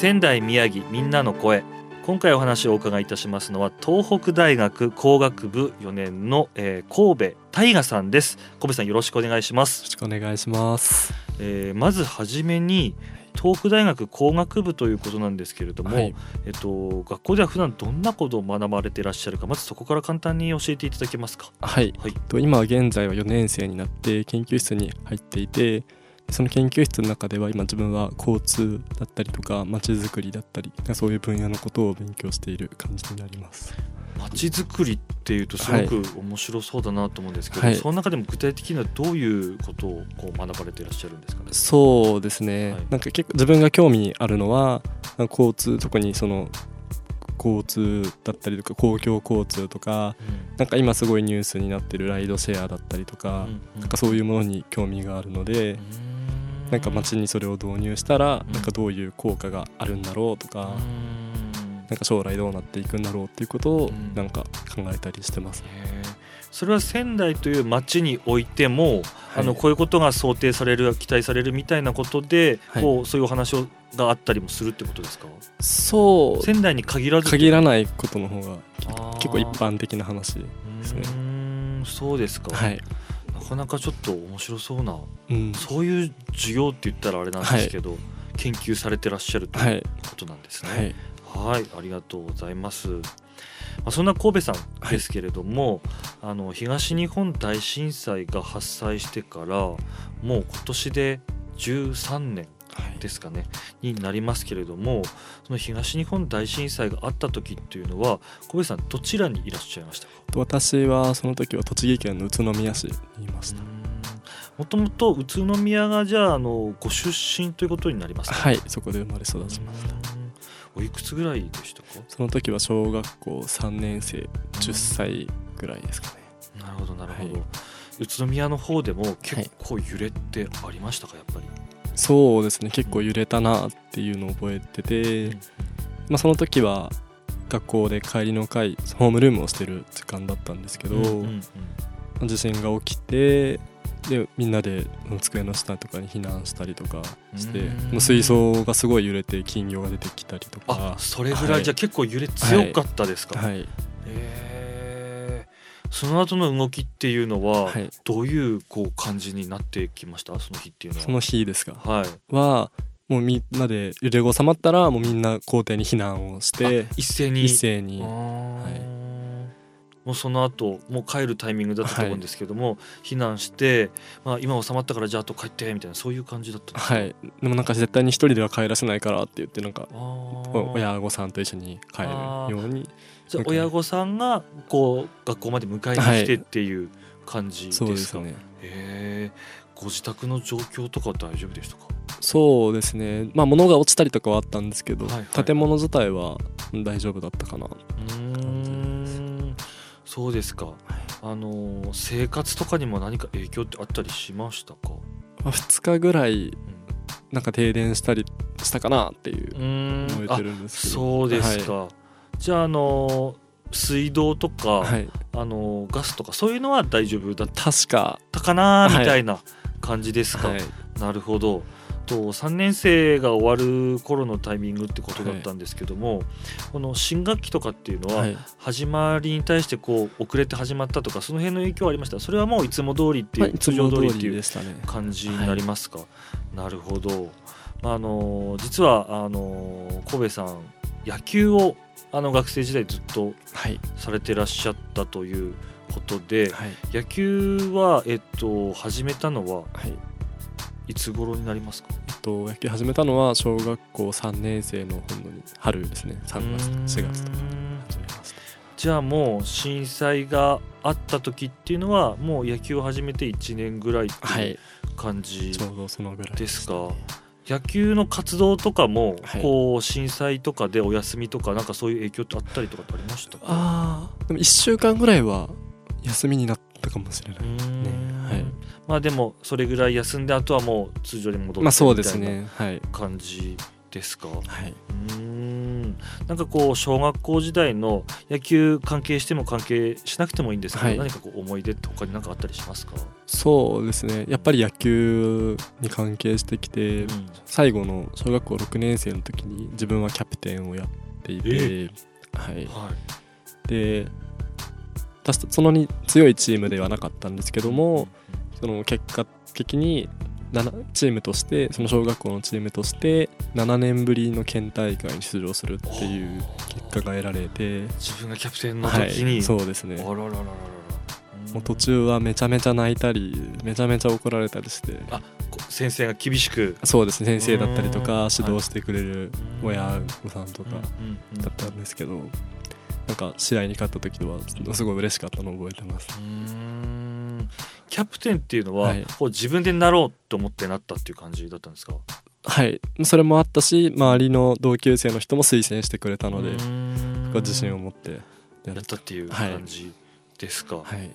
仙台宮城みんなの声。今回お話をお伺いいたしますのは東北大学工学部4年の、えー、神戸大河さんです。神戸さんよろしくお願いします。よろしくお願いします、えー、まずはじめに東北大学工学部ということなんですけれども、はい。えっと学校では普段どんなことを学ばれていらっしゃるかまずそこから簡単に教えていただけますか？はい、はい。と今現在は4年生になって研究室に入っていてその研究室の中では今自分は交通だったりとか街づくりだったりそういう分野のことを勉強している感じになります。まちづくりっていうとすごく面白そうだなと思うんですけど、はい。その中でも具体的にはどういうことをこう学ばれていらっしゃるんですかね？そうですね、はい。なんか結構自分が興味あるのは交通特にその交通だったりとか公共交通とかなんか今すごいニュースになってるライドシェアだったりとか、なんかそういうものに興味があるので、なんか街にそれを導入したら、うん。なんかどういう効果があるんだろうとか、なんか将来どうなっていくんだろうっていうことをうん。なんか考えたりしてます。へー。それは仙台という町においても、あのはいこういうことが想定される期待されるみたいなことで、はい。こうそういうお話をがあったりもするってことですか？そう。仙台に限らず限らないことの方が結構一般的な話。すね。うーんそうですか、はい。なかなかちょっと面白そうなうん。そういう授業って言ったらあれなんですけど、研究されてらっしゃるとはいいうことなんですはね。い。はい、ありがとうございます。まあ、そんな神戸さんですけれども、あの東日本大震災が発災してからもう今年で13年はいですかね。になりますけれどもその東日本大震災があった時っていうのは神戸さんどちらにいらっしゃいましたか？私はその時は栃木県の宇都宮市にいました。もともと宇都宮がじゃああのご出身ということになりますかはい、そこで生まれ育ちました。うん。おいくつぐらいでしたか？その時は小学校3年生、10歳ぐらいですかね。なるほどなるほど、はい。宇都宮の方でも結構揺れってありましたか？やっぱり、そうですね、結構揺れたなっていうのを覚えてて、まあ、その時は学校で帰りの会ホームルームをしてる時間だったんですけど、地震が起きてでみんなで机の下とかに避難したりとかして水槽がすごい揺れて金魚が出てきたりとあかそれぐらい、はい。じゃあ結構揺れ強かったですか、はい、へーその後の動きっていうのは、はい、どういうこう感じになってきました？その日っていうのは。その日ですか？はい。はもうみんなで揺れが収まったらもうみんな校庭に避難をして一斉に。一斉に。はい。もうその後もう帰るタイミングだったと思うんですけども、避難して、まあ、今収まったからじゃああと帰ってみたいなそういう感じだったはい。でもなんか絶対に一人では帰らせないからって言ってなんか親御さんと一緒に帰るようにじゃあ親御さんがこう学校まで迎えに来てっていう感じですか、そうですね。へえご自宅の状況とか大丈夫でしたか？そうですね。まあ物が落ちたりとかはあったんですけど、はいはい。建物自体は大丈夫だったかな。うーん。そうですか。あの生活とかにも何か影響ってあったりしましたか、まあ2日ぐらいなんか停電したりしたかなっていううん、覚えてるんですけど。そうですか、じゃああの水道とか、はい、はい、あのガスとかそういうのは大丈夫だっ確か。たかなみはいたいな感じですか、はい。なるほど。と3年生が終わる頃のタイミングってことだったんですけども、この新学期とかっていうのははい。始まりに対してこう遅れて始まったとかその辺の影響はありました？それはもういつも通りっていう、まあいつ通常も通通りっていう感じになりますか、なるほど、まあ、あの実はあの神戸さん野球をあの学生時代ずっとはい。されてらっしゃったということではい。野球は、えっと、始めたのははい。いつ頃になりますか？えっと野球始めたのは小学校3年生の本当に春ですね。3月うーん。4月とか始めました。じゃあもう震災があった時っていうのはもう野球を始めて1年ぐらいってはい。いう感じちょうどそのぐらいですか野球の活動とかも、はい。こう震災とかでお休みとかなんかそういう影響ってあったりとかってありましたか？ああでも1週間ぐらいは休みになったかもしれなういね。はいまあでもそれぐらい休ん。であとはもう通常に戻ってまあそうですみたい。なねはい感じですかはいうーんなんかこう小学校時代の野球関係しても関係しなくてもいいんですけど、はい。何かこう思い出って他に何かあったりしますか、そうですね。やっぱり野球に関係してきて、うん。最後の小学校6年生の時に自分はキャプテンをやっていて、はい、はい。でそのに強いチームではなかったんですけどもその結果的に7チームとしてその小学校のチームとして7年ぶりの県大会に出場するっていう結果が得られて自分がキャプテンのはい時に、そうですね。あららららもう途中はめちゃめちゃ泣いたりめちゃめちゃ怒られたりして。こう先生が厳しく。そうですね。先生だったりとうかん。指導してくれる親御さんとかだったんですけどなんか試合に勝った時はすごい嬉しかったのを覚えてますキャプテンっていうのは、はい。こう自分でなろうと思ってなったっていう感じだったんですか？はい。それもあったし周りの同級生の人も推薦してくれたので自信を持ってやった。っていう感じですか、はい。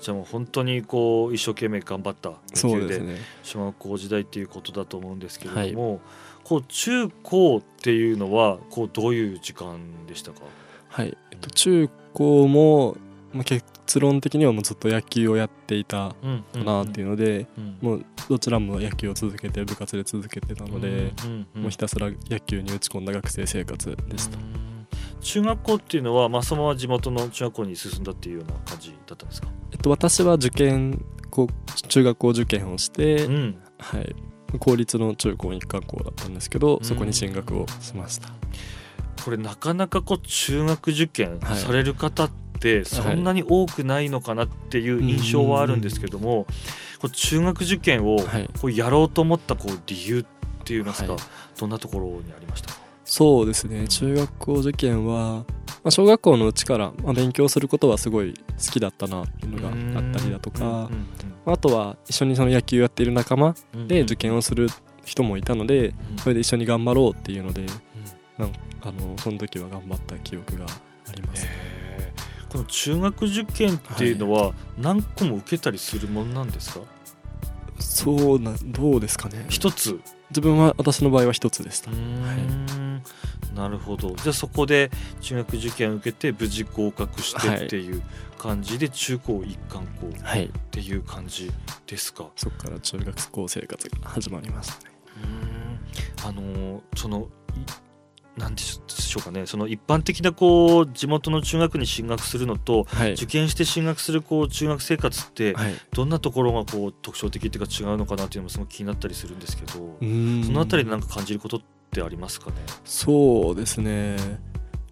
じゃあもう本当にこう一生懸命頑張った。野球でそうですね。小学校時代っていうことだと思うんですけれども、こう中高っていうのはこうどういう時間でしたか、はい。えっと中高も、まあ、結論的にはもうずっと野球をやっていたうんかなっていうので、うん。もうどちらも野球を続けて部活で続けてたので、もうひたすら野球に打ち込んだ学生生活でした、うん。中学校っていうのは、まあ、そのまま地元の中学校に進んだっていうような感じだったんですか、えっと、私は受験こう中学校受験をして、うん、はい、公立の中高一貫校だったんですけどん。そこに進学をしました。これなかなかこう中学受験はい。される方ってそんなに多くないのかなっていう印象はあるんですけども、こう中学受験をはい。こうやろうと思ったこう理由っていいますか、はい。どんなところにありました？か、そうですね。中学校受験は、まあ、小学校のうちから、まあ、勉強することはすごい好きだったなっていうのがあったりだとかまああとは一緒にその野球やっている仲間で受験をする人もいたのでそれで一緒に頑張ろうっていうのでなんあのその時は頑張った記憶があります、へーこの中学受験っていうのは何個も受けたりするもんなんですか、そうなどうですかね。一つ。自分は私の場合は一つでした、うーん。なるほど。じゃあそこで中学受験を受けて無事合格してっていう感じで中高一貫校っはい。ていう感じですか、そこから中学校生活が始まりましたね。うーん。あのーそのいなんでしょうかね。その一般的なこう地元の中学に進学するのとはい。受験して進学するこう中学生活ってはい。どんなところがこう特徴的っていうか違うのかなっていうのもすごく気になったりするんですけど、そのあたりでなんか感じることってありますかね？そうですね、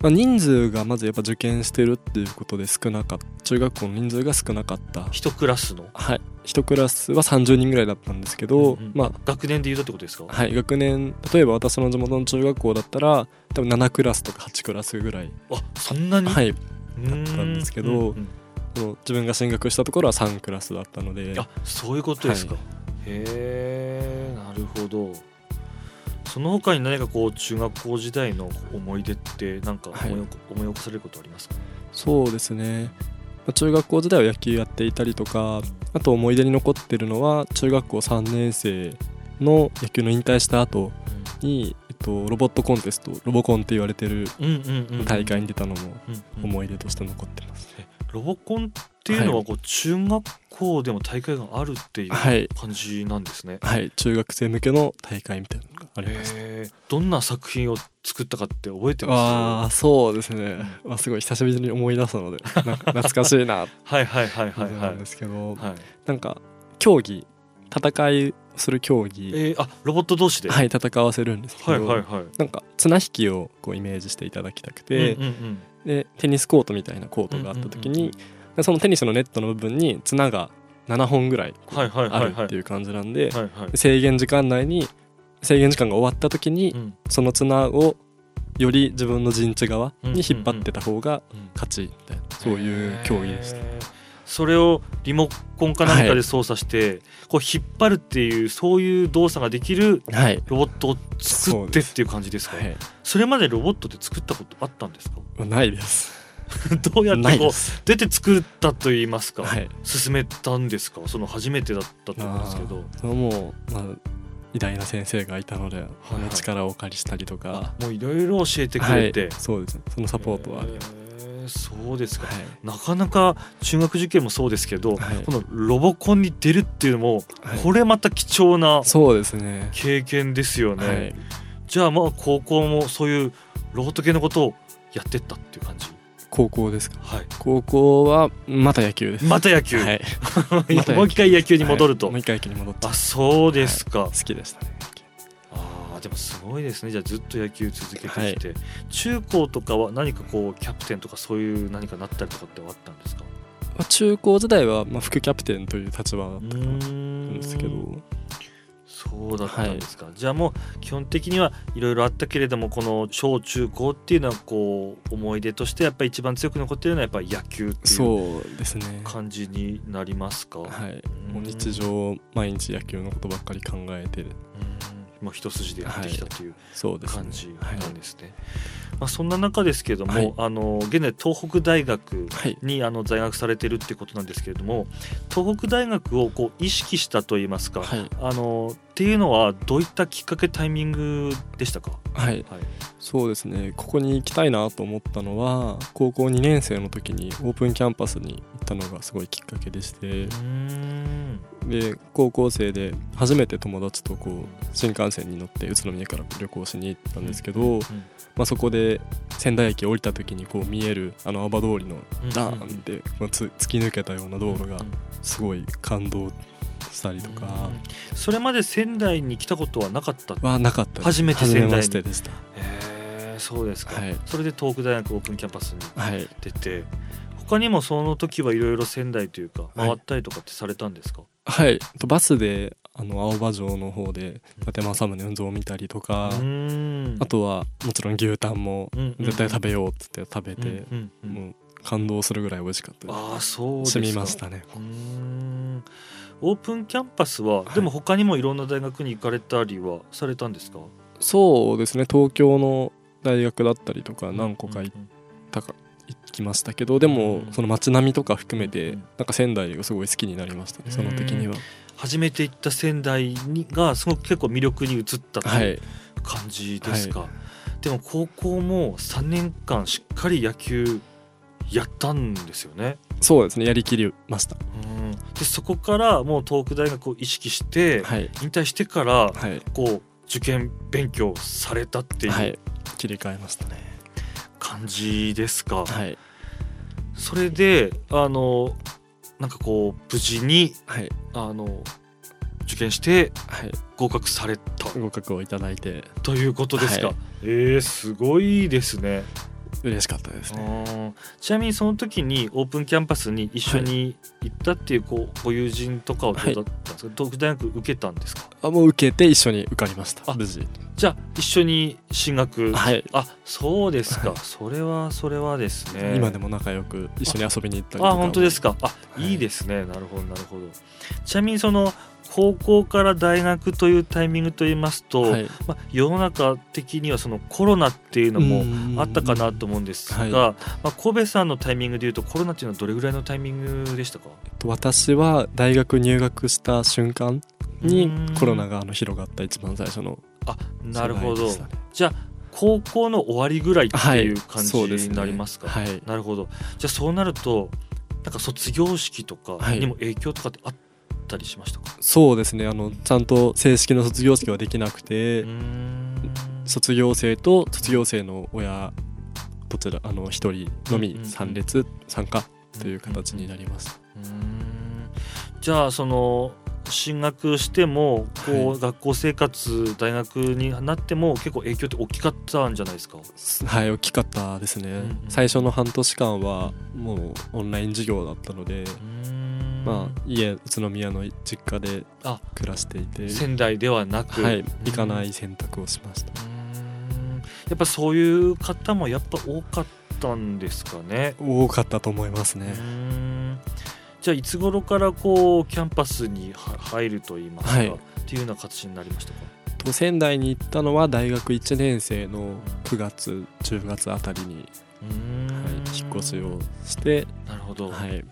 まあ、人数がまずやっぱ受験してるっていうことで少なかった。中学校の人数が少なかった。一クラスの？はい。一クラスは30人ぐらいだったんですけど、うんうん。ま学年で言うとってことですか、あはい。学年例えば私の地元の中学校だったら多分7クラスとか8クラスぐらい、あそんなに、はい、だったんですけどうんうん自分が進学したところは3クラスだったので。あそういうことですか、はへえなるほどその他に何かこう中学校時代の思い出ってなんか思い,、はい思い起こされることありますか？そうですね。まあ中学校時代は野球やっていたりとかあと思い出に残ってるのは中学校3年生の野球の引退した後に、えっと、ロボットコンテストロボコンって言われてるうんうんうんうん。大会に出たのもうんうん思い出として残ってます、ロボコンっていうのはこう中学校でも大会があるっていうはい。感じなんですね、はい。中学生向けの大会みたいなのがありましたへー。どんな作品を作ったかって覚えてあまあそうですね、まあ、すごい久しぶりに思い出すのでなんか懐かしいな。はいはいはいはいはい。ですけど、はい。なんか競技戦いする競技。えー、あロボット同士で？はい戦わせるんですけど、はいはいはい。なんか綱引きをこうイメージしていただきたくて、うんうんうんでテニスコートみたいなコートがあった時に、うんうんうんでそのテニスのネットの部分に綱が7本ぐらいあるっていう感じなんで制限時間内に制限時間が終わった時にうん。その綱をより自分の陣地側に引っ張ってた方がうん。勝ちみたいなそういう競技でした。へー。それをリモコンか何かで操作して、こう引っ張るっていうそういう動作ができるはい。ロボットを作ってっていう感じですか？はい。それまでロボットって作ったことあったんですか？ないです どうやってこう出て作ったと言いますか、はい。進めたんですか？その初めてだったと思うんですけど。そのもう、まあ、偉大な先生がいたので、はいその力をお借りしたりとか。あもういろいろ教えてくれて、はい、そうですね。そのサポートはあります、そうですか、はい。なかなか中学受験もそうですけど、はい。このロボコンに出るっていうのも、はい。これまた貴重なそうですね。経験ですよね、はい。じゃあまあ高校もそういうロボット系のことをやってったっていう感じ？高校ですか？はい。高校はまた野球です。また野球、はい。もう一回野球に戻ると、はい。もう一回野球に戻って。あそうですか、好きでした。ねあーでもすごいですね。じゃあずっと野球続けてきて、中高とかは何かこうキャプテンとかそういう何かなったりとかってあったんですか？まあ、中高時代はまあ副キャプテンという立場だったんんですけどそうだったんですか、じゃあもう基本的にはいろいろあったけれどもこの小中高っていうのはこう思い出としてやっぱり一番強く残ってるのはやっぱり野球っていう感じになりますか、はい。うん。もう日常毎日野球のことばっかり考えてる。うん。もう一筋でやってきたという感じはいなんですね。まあ、そんな中ですけども、はい。あの現在東北大学はい。にあの在学されてるってことなんですけれども東北大学をこう意識したといいますか、はい。あのっていうのはどういったきっかけタイミングでしたか、はい。はい。そうですね。ここに行きたいなと思ったのは高校2年生の時にオープンキャンパスに行ったのがすごいきっかけでしてで高校生で初めて友達とこう新幹線に乗って宇都宮から旅行しに行ったんですけど、うんまあ、そこで仙台駅降りた時にこう見えるあの青葉通りのダーンってまあつ突き抜けたような道路がすごい感動したりとか。うんそれまで仙台に来たことはなかった？はなかった初めて仙台に。でした。へえそうですか、はい。それで東北大学オープンキャンパスにはい。出て他にもその時はいろいろ仙台というかはい。回ったりとかってされたんですか、はい。とバスであの青葉城の方で伊達政宗運動を見たりとか、あとはもちろん牛タンも絶対食べようっつって食べて、もう感動するぐらい美味しかったです。ああそうですみましたね。オープンキャンパスは、はい。でも他にもいろんな大学に行かれたりはされたんですか？そうですね。東京の大学だったりとか何個か行っうんたか行きましたけどでもうん。その街並みとか含めてうん。なんか仙台がすごい好きになりましたねその時には。初めて行った仙台にがすごく結構魅力に移ったとはいい。う感じですか、はでも高校も3年間しっかり野球やったんですよね。そうですねやりきりました。うん。でそこからもう東北大学を意識してはい。引退してからはい。こう受験勉強されたっていう。はい。切り替えましたね感じですか、はい。それであのなんかこう無事にはい。あの受験してはい。合格された。合格をいただいて。ということですか、はい。えー、すごいですね。嬉しかったですね。うんちなみにその時にオープンキャンパスに一緒に行ったっていうこうご友人とかはどうだっですか、東北大学受けたんですか？あもう受けて一緒に受かりました。あ無事。じゃあ一緒に進学、はい。あそうですか、はい。それはそれはですね。今でも仲良く一緒に遊びに行ったりとかあ本当ですか？あ、いい、いですね。なるほどなるほど。ちなみにその高校から大学というタイミングといいますと、はい。まあ、世の中的にはそのコロナっていうのもあったかなと思うんですが、はい。まあ、神戸さんのタイミングでいうとコロナっていうのはどれぐらいのタイミングでしたか？と私は大学入学した瞬間にうん。コロナがあの広がった一番最初のあなるほど。じゃあ高校の終わりぐらいっていう感じになりますか、はい。なるほど。じゃあそうなるとなんか卒業式とかはい。にも影響とかってあったりしましたか、そうですね。あのちゃんと正式な卒業式はできなくて、卒業生と卒業生の親どちらあの一人のみうんうんうん。参列参加という形になりました、うーん。じゃあその進学してもこう、はい。学校生活大学になっても結構影響って大きかったんじゃないですか？はい大きかったですね、んうん。最初の半年間はもうオンライン授業だったので、まあ家宇都宮の実家であ暮らしていて。仙台ではなく、はい行かない選択をしました、やっぱそういう方もやっぱ多かったんですかね。多かったと思いますね、ん。じゃあいつ頃からこうキャンパスには入ると言いますか、はい。っていうような形になりましたか？と仙台に行ったのは大学1年生の9月10月あたりに、はい、引っ越しをして、なるほど、はい、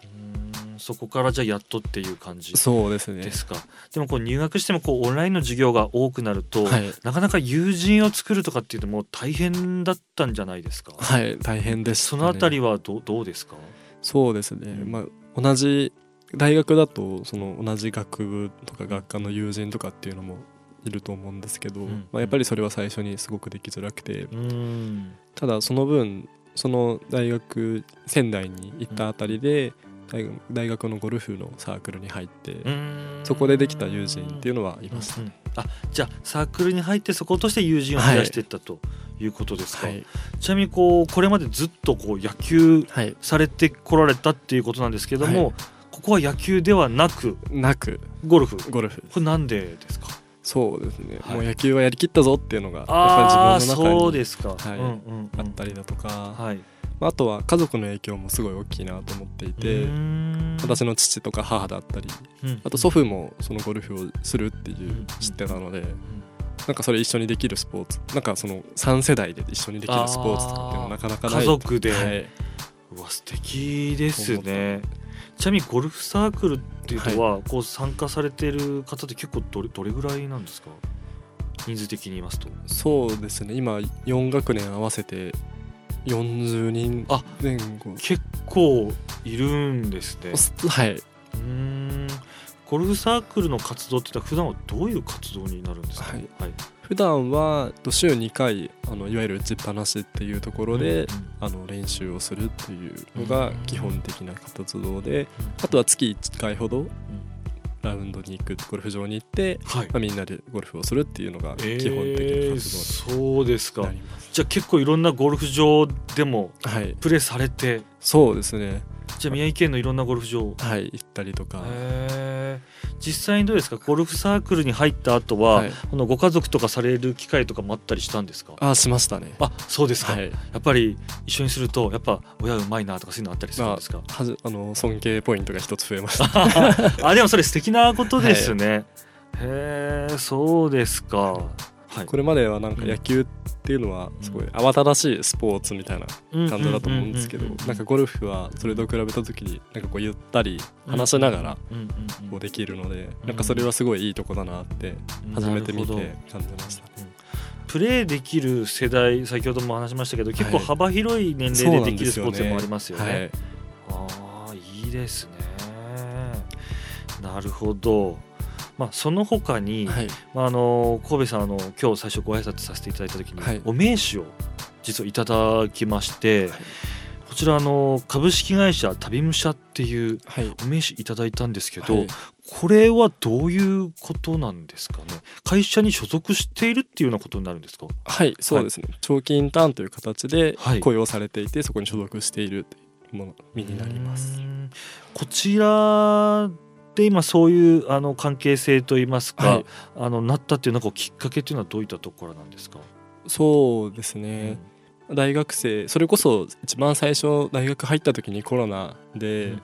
そこからじゃあやっとっていう感じそうですね。ですか。でもこう入学してもこうオンラインの授業が多くなると、はい、なかなか友人を作るとかっていうのも大変だったんじゃないですか、はい、大変でした、ね、そのあたりはどうどうですか？そうですね、うん。まあ同じ大学だとその同じ学部とか学科の友人とかっていうのもいると思うんですけど、うん。まあ、やっぱりそれは最初にすごくできづらくて。ただその分その大学仙台に行ったあたりで大学大学のゴルフのサークルに入って、そこでできた友人っていうのはいました、うん。うんあじゃあサークルに入ってそことして友人を増やしていったということですか、はい、ちなみにこうこれまでずっとこう野球はい、されてこられたっていうことなんですけども、はい。ここは野球ではなくなく。ゴルフ。ゴルフ。これなんでですか？そうですね、はい。もう野球はやりきったぞっていうのがやっぱり自分の中にそうですか、はい。うんうんうん。あったりだとか、はい。まああとは家族の影響もすごい大きいなと思っていて、私の、の父とか母だったりうん。あと祖父もそのゴルフをするっていう知ってたのでうん。なんかそれ一緒にできるスポーツなんかその3世代で一緒にできるスポーツとかってなかなかない。家族で、はい、うわ素敵ですね。ちなみにゴルフサークルっていうのは、こう参加されてる方って結構どれどれぐらいなんですか？人数的に言いますと。そうですね。今4学年合わせて40人。あ前後。結構いるんですね。はい。うーん。ゴルフサークルの活動って言ったら普段はどういう活動になるんですか、はい。はい、普段はと週2回あのいわゆる打ちっぱなしっていうところで、うんあの練習をするっていうのが基本的な活動であとは月1回ほどラウンドに行くゴルフ場に行って、はい。まあ、みんなでゴルフをするっていうのがえー基本的な活そうですか。じゃあ結構いろんなゴルフ場でもはい、プレーされて。そうですねじゃあ宮城県のいろんなゴルフ場はい行ったりとか、実際にどうですか？ゴルフサークルに入った後は、はい。このご家族とかされる機会とかもあったりしたんですか？あしましたね。あそうですか、はい。やっぱり一緒にするとやっぱ親うまいなとかそういうのあったりするんですか、はじあの尊敬ポイントが一つ増えました。あでもそれ素敵なことですね、へえそうですかはい。これまではなんか野球っていうのはすごい慌ただしいスポーツみたいな感じだと思うんですけどなんかゴルフはそれと比べた時になんかこうゆったり話しながらこうできるのでなんかそれはすごいいいとこだなって初めて見て感じました。プレーできる世代先ほども話しましたけど結構はい幅広い年齢でできるスポーツでもありますよね。はい。ああいいですね。なるほど。まあその他に、はい。まああの神戸さんあの今日最初ご挨拶させていただいた時に、はい。お名刺を実はいただきまして、はい。こちらあの株式会社旅武者っていうはい。お名刺いただいたんですけど、はい。これはどういうことなんですかね？会社に所属しているっていうようなことになるんですか？はいそうですね。長期インターンという形ではい。雇用されていてそこに所属しているもの身になります。こちらで今そういうあの関係性といいますか、はい。あのなったっていうなんかきっかけっていうのはどういったところなんですか、そうですね。大学生それこそ一番最初大学入った時にコロナで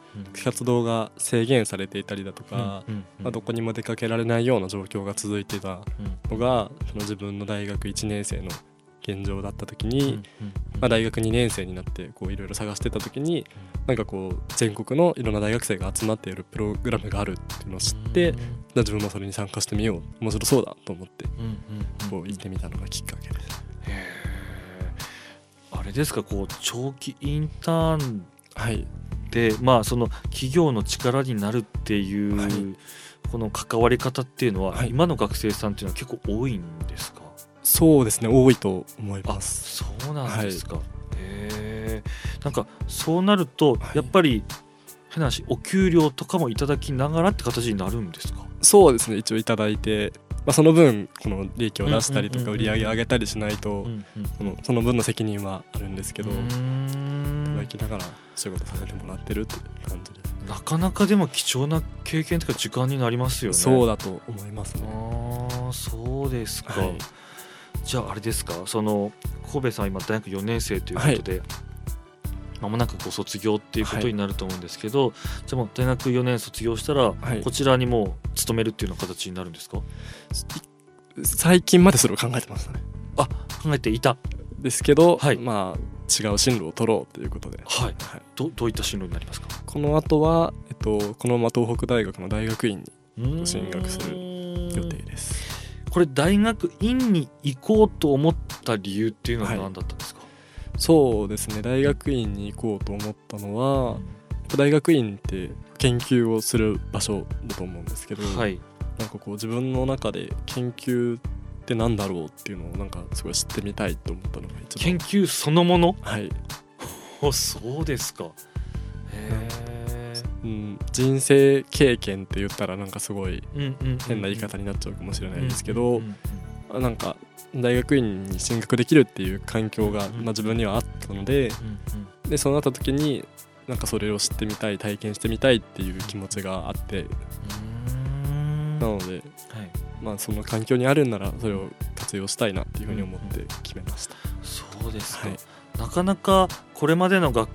活動が制限されていたりだとか、まあ、どこにも出かけられないような状況が続いてたのがその自分の大学1年生の現状だった時に、まあ、大学2年生になってこういろいろ探してた時になんかこう全国のいろんな大学生が集まっているプログラムがあるっていうのを知って、自分もそれに参加してみよう。面白そうだと思ってこう行ってみたのがきっかけです。あれですかこう長期インターンはい、でまあその企業の力になるっていう、はい。この関わり方っていうのは、はい。今の学生さんっていうのは結構多いんですか？そうですね多いと思いあます。そうなんですか、へえ。なんかそうなるとはい。やっぱり変な話お給料とかもいただきながらって形になるんですか？そうですね一応いただいて、まあ、その分この利益を出したりとか売り上げ上げたりしないと、うんそのその分の責任はあるんですけど、うーん。いただきながら仕事させてもらってるっていう感じで、なかなかでも貴重な経験とか時間になりますよね。そうだと思いますね。ああそうですか、はいじゃああれですか？その神戸さんは今大学4年生ということで、まもなくご卒業っていうことになると思うんですけど、はい、じゃあもう大学4年卒業したら、こちらにもう勤めるっていうような形になるんですか？最近までそれを考えてましたね。あ考えていた。ですけど、はい、まあ違う進路を取ろうということで、はい、はい、どどういった進路になりますか？この後は、えっと、このまま東北大学の大学院に進学するこれ大学院に行こうと思った理由っていうのは何だったんですか、はい、そうですね。大学院に行こうと思ったのは、大学院って研究をする場所だと思うんですけど、はい、なんかこう自分の中で研究ってなんだろうっていうのをなんかすごい知ってみたいと思ったのが一番。研究そのもの？はい。そうですか。へえ、うん、人生経験って言ったらなんかすごい変な言い方になっちゃうかもしれないですけどなんか大学院に進学できるっていう環境が、まあ、自分にはあったのででそうなった時になんかそれを知ってみたい体験してみたいっていう気持ちがあってなので、はい、まあ、その環境にあるんならそれを活用したいなっていうふうに思って決めました。そうですか、はい、なかなかこれまでの学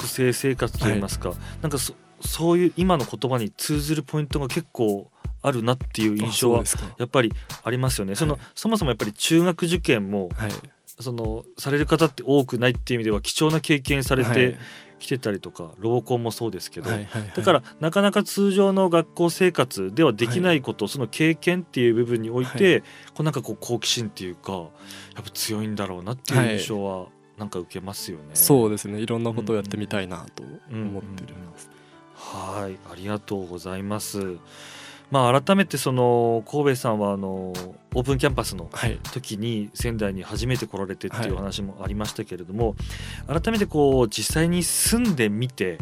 生生活といいますか、はい、なんかそそういう今の言葉に通ずるポイントが結構あるなっていう印象はやっぱりありますよね。そのそもそもやっぱり中学受験も、そのされる方って多くないっていう意味では貴重な経験されて来てたりとかローコンもそうですけど、はいはいはい、だからなかなか通常の学校生活ではできないこと、はい、その経験っていう部分において、はい、こうなんかこう好奇心っていうかやっぱ強いんだろうなっていう印象はなんか受けますよね。そうですね。いろんなことをやってみたいなと思ってるます、うんうん、はいありがとうございます。まあ、改めてその神戸さんはあのオープンキャンパスの時に仙台に初めて来られてっていう話もありましたけれども、改めてこう実際に住んでみて、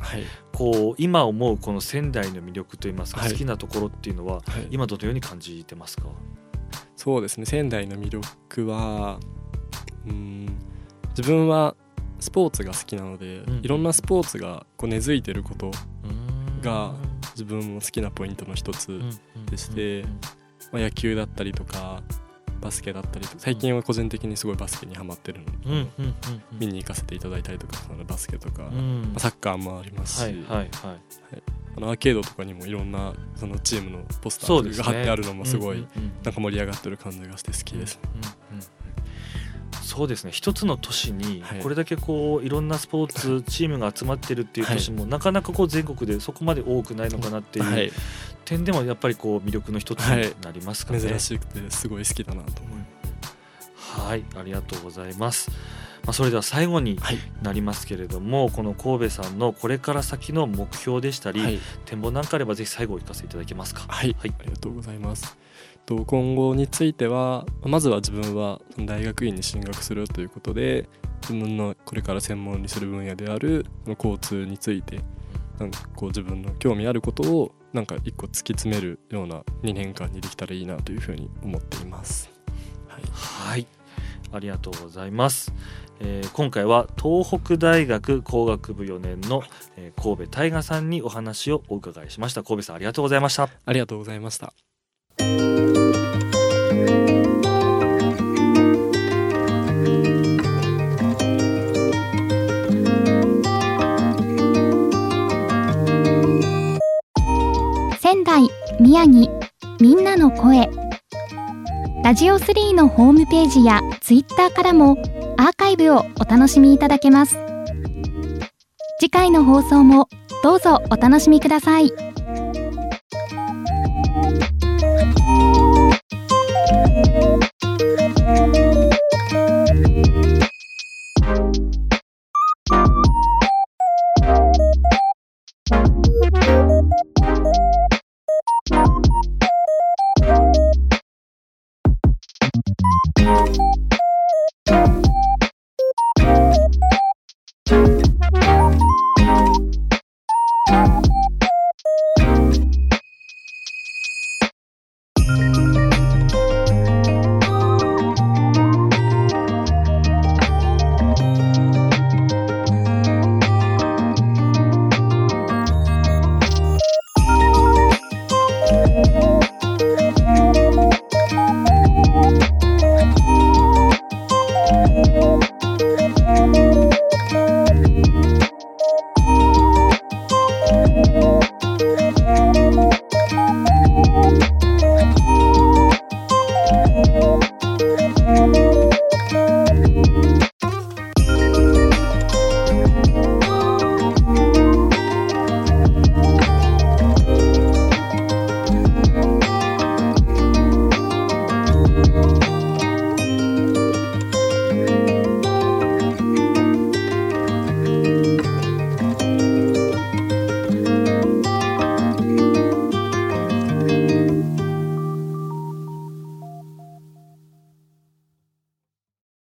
こう今思うこの仙台の魅力といいますか、好きなところっていうのは、今どのように感じてますか？そうですね仙台の魅力はうん自分はスポーツが好きなので、うん、いろんなスポーツがこう根付いてることが自分も好きなポイントの一つでして、まあ、野球だったりとかバスケだったりとか最近は個人的にすごいバスケにはまってるので、見に行かせていただいたりとかそのバスケとか、まあ、サッカーもありますし、はいあのアーケードとかにもいろんなそのチームのポスターが貼ってあるのもすごいなんか盛り上がってる感じがして好きです。そうですね。一つの都市にこれだけこういろんなスポーツ チームが集まってるっていう都市もなかなかこう全国でそこまで多くないのかなっていう点でもやっぱりこう魅力の一つになりますかね、珍しくてすごい好きだなと思いはい。ありがとうございます。まあ、それでは最後になりますけれども、はい、この神戸さんのこれから先の目標でしたり、はい、展望なんかあればぜひ最後お聞かせいただけますか。はい、はい、ありがとうございます。と今後についてはまずは自分は大学院に進学するということで自分のこれから専門にする分野である交通についてなんかこう自分の興味あることをなんか一個突き詰めるような2年間にできたらいいなというふうに思っています。はい、はい。ありがとうございます、えー、今回は東北大学工学部4年の、えー、神戸大河さんにお話をお伺いしました。神戸さんありがとうございました。ありがとうございました宮城みんなの声ラジオ3のホームページやツイッターからもアーカイブをお楽しみいただけます次回の放送もどうぞお楽しみください。